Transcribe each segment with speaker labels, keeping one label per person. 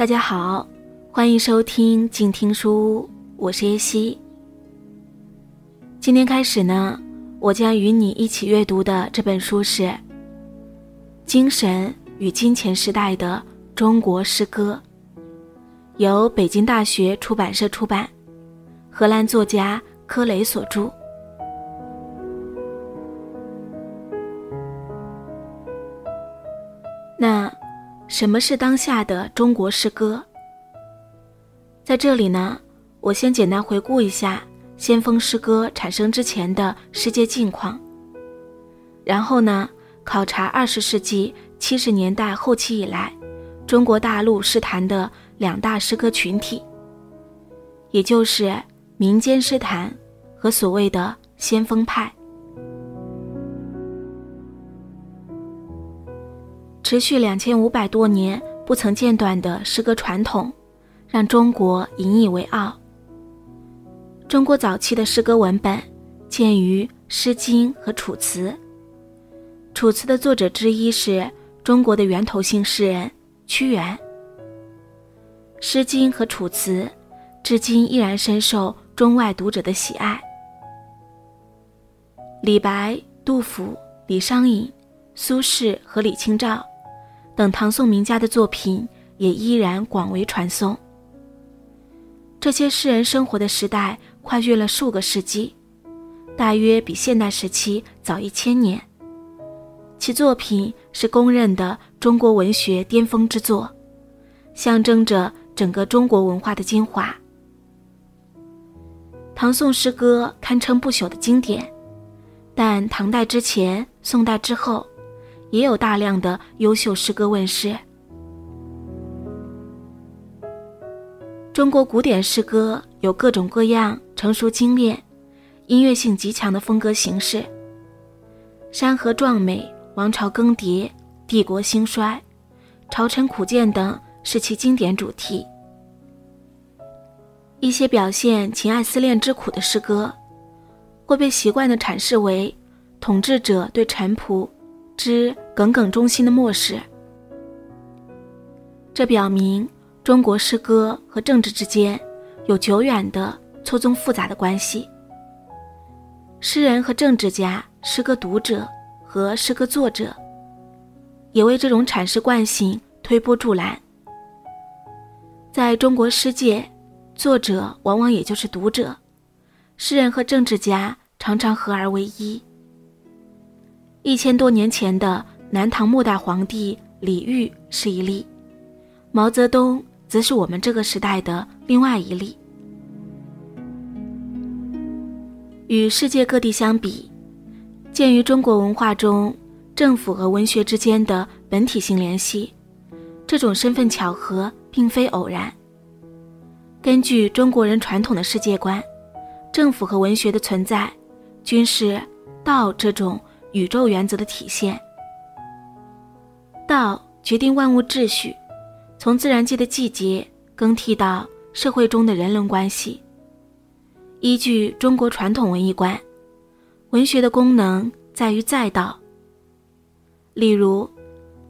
Speaker 1: 大家好，欢迎收听静听书屋，我是叶希。今天开始呢，我将与你一起阅读的这本书是《精神与金钱时代的中国诗歌》，由北京大学出版社出版，荷兰作家柯雷所著。什么是当下的中国诗歌？在这里呢，我先简单回顾一下先锋诗歌产生之前的世界境况，然后呢，考察二十世纪七十年代后期以来中国大陆诗坛的两大诗歌群体，也就是民间诗坛和所谓的先锋派。持续两千五百多年不曾间断的诗歌传统，让中国引以为傲。中国早期的诗歌文本见于《诗经》和《楚辞》。《楚辞》的作者之一是中国的源头性诗人屈原。《诗经》和《楚辞》至今依然深受中外读者的喜爱。李白、杜甫、李商隐、苏轼和李清照。等唐宋名家的作品也依然广为传颂。这些诗人生活的时代跨越了数个世纪，大约比现代时期早一千年。其作品是公认的中国文学巅峰之作，象征着整个中国文化的精华。唐宋诗歌堪称不朽的经典，但唐代之前、宋代之后。也有大量的优秀诗歌问世。中国古典诗歌有各种各样成熟精炼、音乐性极强的风格形式。山河壮美、王朝更迭、帝国兴衰、朝臣苦谏等是其经典主题。一些表现情爱思恋之苦的诗歌，会被习惯地阐释为统治者对臣仆。之耿耿忠心的漠视，这表明中国诗歌和政治之间有久远的错综复杂的关系。诗人和政治家、诗歌读者和诗歌作者，也为这种阐释惯性推波助澜。在中国诗界，作者往往也就是读者，诗人和政治家常常合而为一。一千多年前的南唐末代皇帝李煜是一例，毛泽东则是我们这个时代的另外一例。与世界各地相比，鉴于中国文化中政府和文学之间的本体性联系，这种身份巧合并非偶然。根据中国人传统的世界观，政府和文学的存在，均是道这种。宇宙原则的体现，道决定万物秩序，从自然界的季节更替到社会中的人伦关系。依据中国传统文艺观，文学的功能在于载道。例如，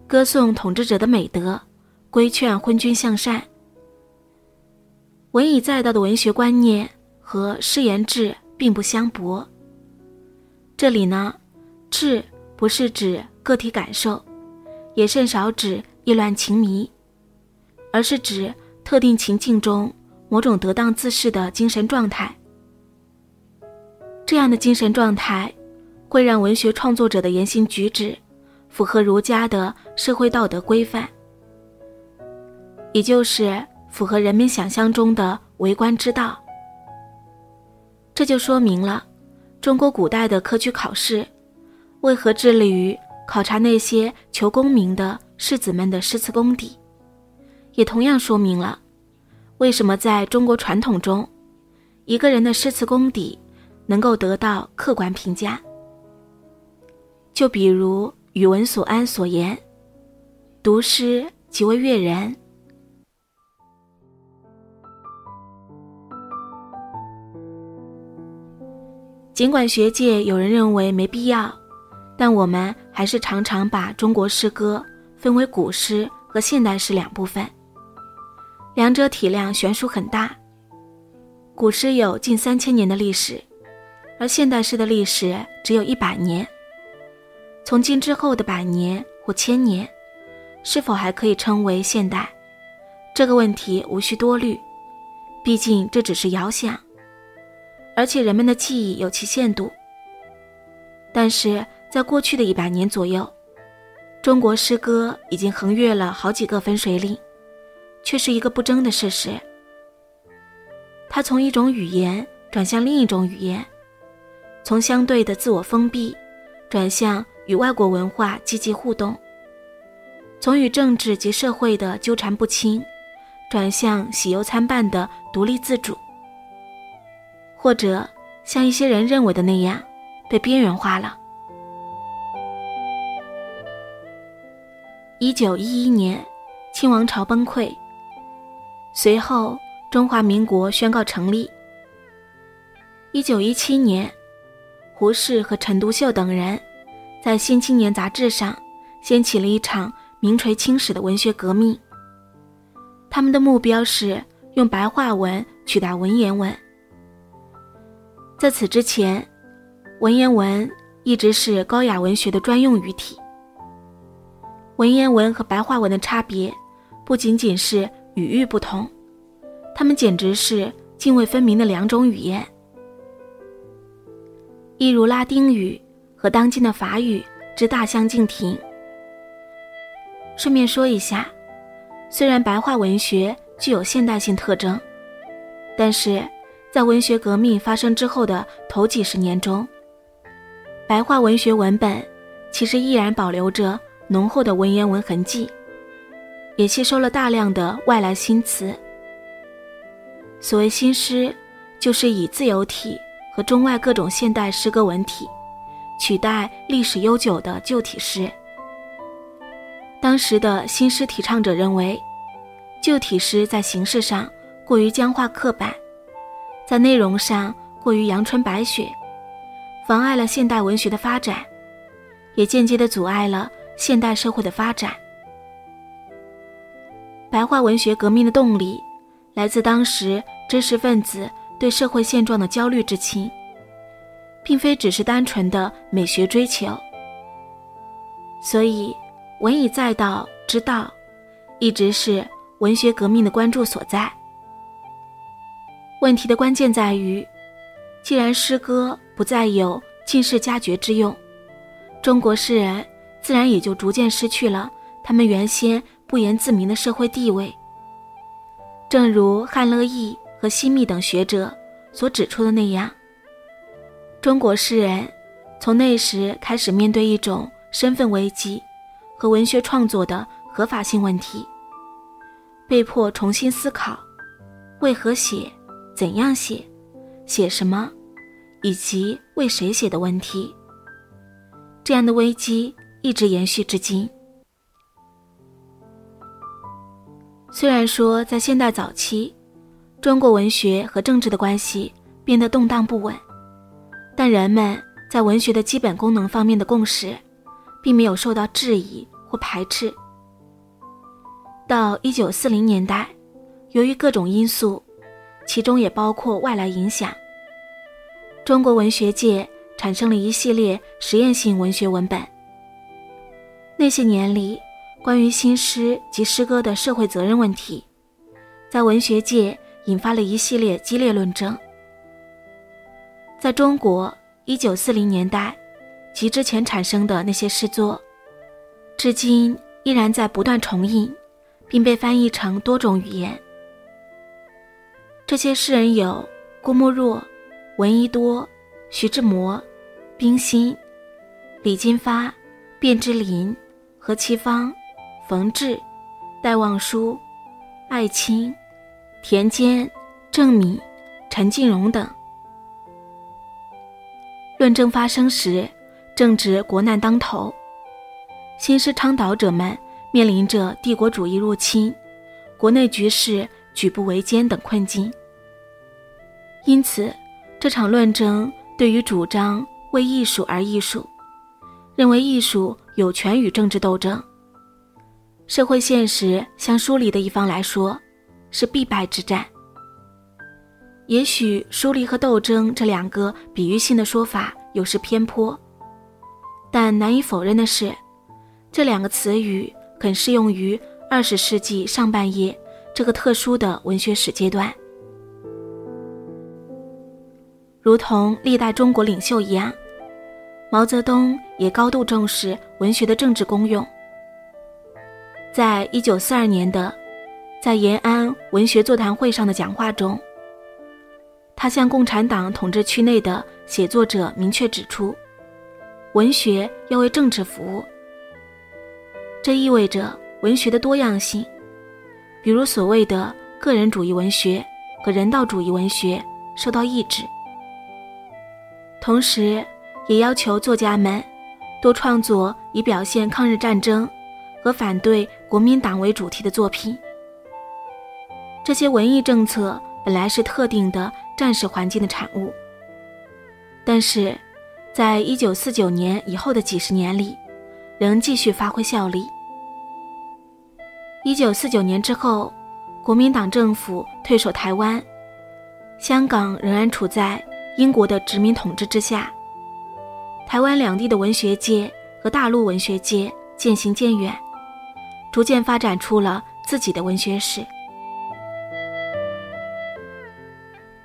Speaker 1: 歌颂统治者的美德，规劝昏君向善。文以载道的文学观念和诗言志并不相悖。这里呢？志不是指个体感受，也甚少指意乱情迷，而是指特定情境中某种得当自适的精神状态。这样的精神状态，会让文学创作者的言行举止符合儒家的社会道德规范，也就是符合人民想象中的为官之道。这就说明了中国古代的科举考试。为何致力于考察那些求功名的士子们的诗词功底，也同样说明了为什么在中国传统中，一个人的诗词功底能够得到客观评价。就比如宇文所安所言：“读诗即为阅人。”尽管学界有人认为没必要。但我们还是常常把中国诗歌分为古诗和现代诗两部分。两者体量悬殊很大。古诗有近三千年的历史，而现代诗的历史只有一百年。从今之后的百年或千年，是否还可以称为现代？这个问题无需多虑，毕竟这只是遥想，而且人们的记忆有其限度。但是在过去的一百年左右，中国诗歌已经横越了好几个分水岭，却是一个不争的事实。它从一种语言转向另一种语言，从相对的自我封闭转向与外国文化积极互动，从与政治及社会的纠缠不清。转向喜忧参半的独立自主，或者像一些人认为的那样，被边缘化了。一九一一年，清王朝崩溃，随后中华民国宣告成立。一九一七年，胡适和陈独秀等人在《新青年》杂志上掀起了一场名垂青史的文学革命。他们的目标是用白话文取代文言文。在此之前，文言文一直是高雅文学的专用语体。文言文和白话文的差别，不仅仅是语域不同，它们简直是泾渭分明的两种语言。一如拉丁语和当今的法语之大相径庭。顺便说一下。虽然白话文学具有现代性特征，但是在文学革命发生之后的头几十年中，白话文学文本其实依然保留着浓厚的文言文痕迹，也吸收了大量的外来新词。所谓新诗，就是以自由体和中外各种现代诗歌文体，取代历史悠久的旧体诗。当时的新诗提倡者认为，旧体诗在形式上过于僵化刻板，在内容上过于阳春白雪，妨碍了现代文学的发展，也间接的阻碍了现代社会的发展。白话文学革命的动力来自当时知识分子对社会现状的焦虑之情，并非只是单纯的美学追求。所以。文以载道之道，一直是文学革命的关注所在。问题的关键在于，既然诗歌不再有进士佳绝之用，中国诗人自然也就逐渐失去了他们原先不言自明的社会地位。正如汉乐毅和西密等学者所指出的那样，中国诗人从那时开始面对一种身份危机。和文学创作的合法性问题，被迫重新思考为何写、怎样写、写什么，以及为谁写的问题。这样的危机一直延续至今。虽然说在现代早期，中国文学和政治的关系变得动荡不稳，但人们在文学的基本功能方面的共识，并没有受到质疑。或排斥。到一九四零年代，由于各种因素，其中也包括外来影响，中国文学界产生了一系列实验性文学文本。那些年里，关于新诗及诗歌的社会责任问题，在文学界引发了一系列激烈论争。在中国，一九四零年代及之前产生的那些诗作。至今依然在不断重印，并被翻译成多种语言。这些诗人有郭沫若、闻一多、徐志摩、冰心、李金发、卞之琳、何其芳、冯至、戴望舒、艾青、田间、郑敏、陈静蓉等。论争发生时，正值国难当头。新诗倡导者们面临着帝国主义入侵、国内局势举步维艰等困境，因此这场论争对于主张为艺术而艺术、认为艺术有权与政治斗争、社会现实相疏离的一方来说，是必败之战。也许疏离和斗争这两个比喻性的说法有失偏颇，但难以否认的是，这两个词语很适用于二十世纪上半叶这个特殊的文学史阶段。如同历代中国领袖一样，毛泽东也高度重视文学的政治功用。在一九四二年的在延安文学座谈会上的讲话中。他向共产党统治区内的写作者明确指出，文学要为政治服务。这意味着文学的多样性，比如所谓的个人主义文学和人道主义文学受到抑制。同时，也要求作家们多创作以表现抗日战争和反对国民党为主题的作品。这些文艺政策本来是特定的。战时环境的产物，但是，在一九四九年以后的几十年里，仍继续发挥效力。一九四九年之后，国民党政府退守台湾，香港仍然处在英国的殖民统治之下。台湾两地的文学界和大陆文学界渐行渐远，逐渐发展出了自己的文学史。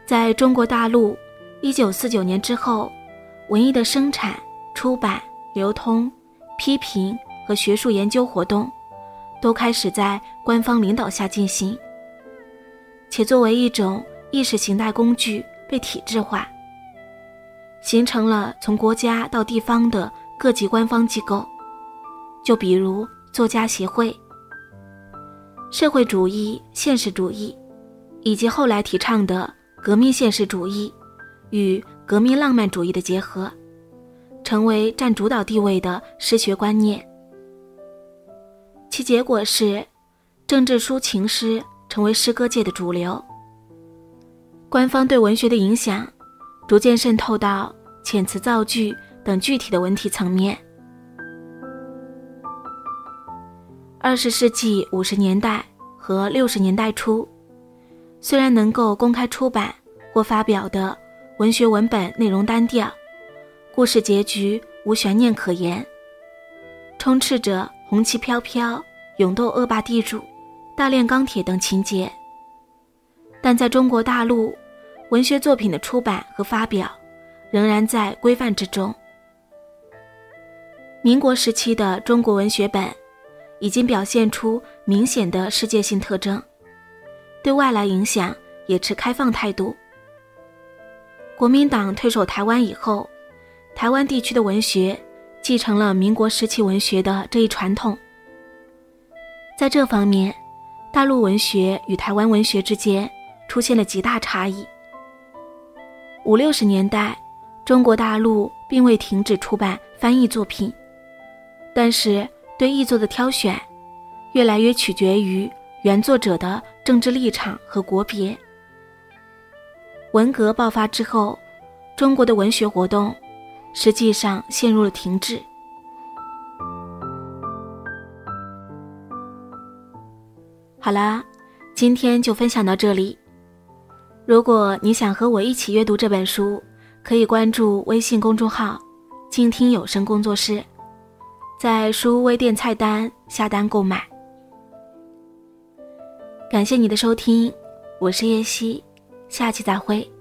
Speaker 1: 在中国大陆，一九四九年之后，文艺的生产、出版、流通、批评和学术研究活动，都开始在官方领导下进行，且作为一种意识形态工具被体制化，形成了从国家到地方的各级官方机构，就比如作家协会、社会主义现实主义，以及后来提倡的。革命现实主义与革命浪漫主义的结合，成为占主导地位的诗学观念。其结果是，政治抒情诗成为诗歌界的主流。官方对文学的影响，逐渐渗透到遣词造句等具体的文体层面。二十世纪五十年代和六十年代初。虽然能够公开出版或发表的文学文本内容单调，故事结局无悬念可言，充斥着红旗飘飘、勇斗恶霸地主、大炼钢铁等情节，但在中国大陆，文学作品的出版和发表仍然在规范之中。民国时期的中国文学本已经表现出明显的世界性特征。对外来影响也持开放态度。国民党退守台湾以后，台湾地区的文学继承了民国时期文学的这一传统。在这方面，大陆文学与台湾文学之间出现了极大差异。五六十年代，中国大陆并未停止出版翻译作品，但是对译作的挑选，越来越取决于原作者的。政治立场和国别。文革爆发之后，中国的文学活动实际上陷入了停滞。好啦，今天就分享到这里。如果你想和我一起阅读这本书，可以关注微信公众号“静听有声工作室”，在书微店菜单下单购买。感谢你的收听，我是叶希，下期再会。